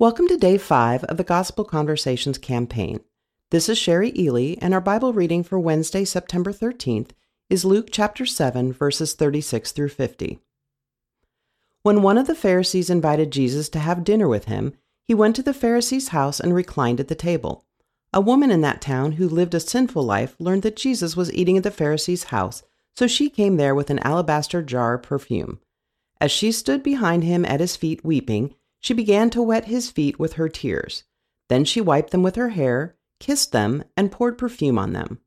Welcome to day five of the Gospel Conversations campaign. This is Sherry Ely, and our Bible reading for Wednesday, September 13th is Luke chapter 7, verses 36 through 50. When one of the Pharisees invited Jesus to have dinner with him, he went to the Pharisee's house and reclined at the table. A woman in that town who lived a sinful life learned that Jesus was eating at the Pharisee's house, so she came there with an alabaster jar of perfume. As she stood behind him at his feet weeping, she began to wet his feet with her tears. Then she wiped them with her hair, kissed them, and poured perfume on them.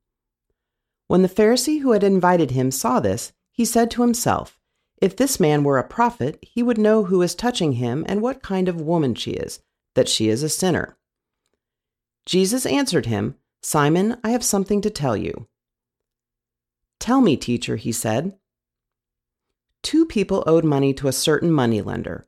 When the Pharisee who had invited him saw this, he said to himself, If this man were a prophet, he would know who is touching him and what kind of woman she is, that she is a sinner. Jesus answered him, Simon, I have something to tell you. Tell me, teacher, he said. Two people owed money to a certain moneylender.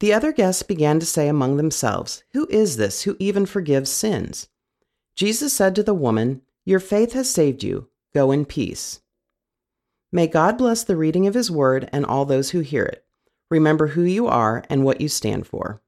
The other guests began to say among themselves, Who is this who even forgives sins? Jesus said to the woman, Your faith has saved you. Go in peace. May God bless the reading of his word and all those who hear it. Remember who you are and what you stand for.